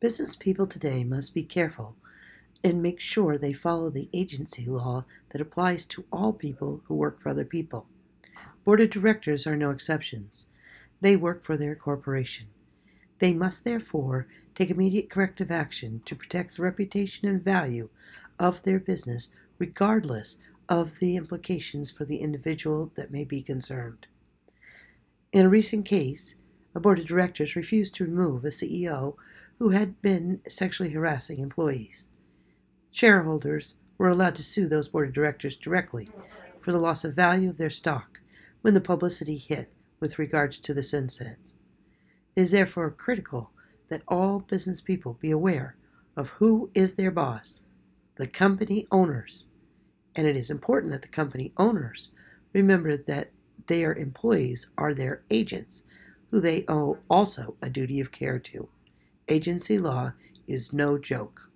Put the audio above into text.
Business people today must be careful and make sure they follow the agency law that applies to all people who work for other people. Board of directors are no exceptions. They work for their corporation. They must therefore take immediate corrective action to protect the reputation and value of their business, regardless of the implications for the individual that may be concerned. In a recent case, a board of directors refused to remove a CEO who had been sexually harassing employees. Shareholders were allowed to sue those board of directors directly for the loss of value of their stock when the publicity hit with regards to this incident. It is therefore critical that all business people be aware of who is their boss, the company owners, and it is important that the company owners remember that their employees are their agents, who they owe also a duty of care to. Agency law is no joke.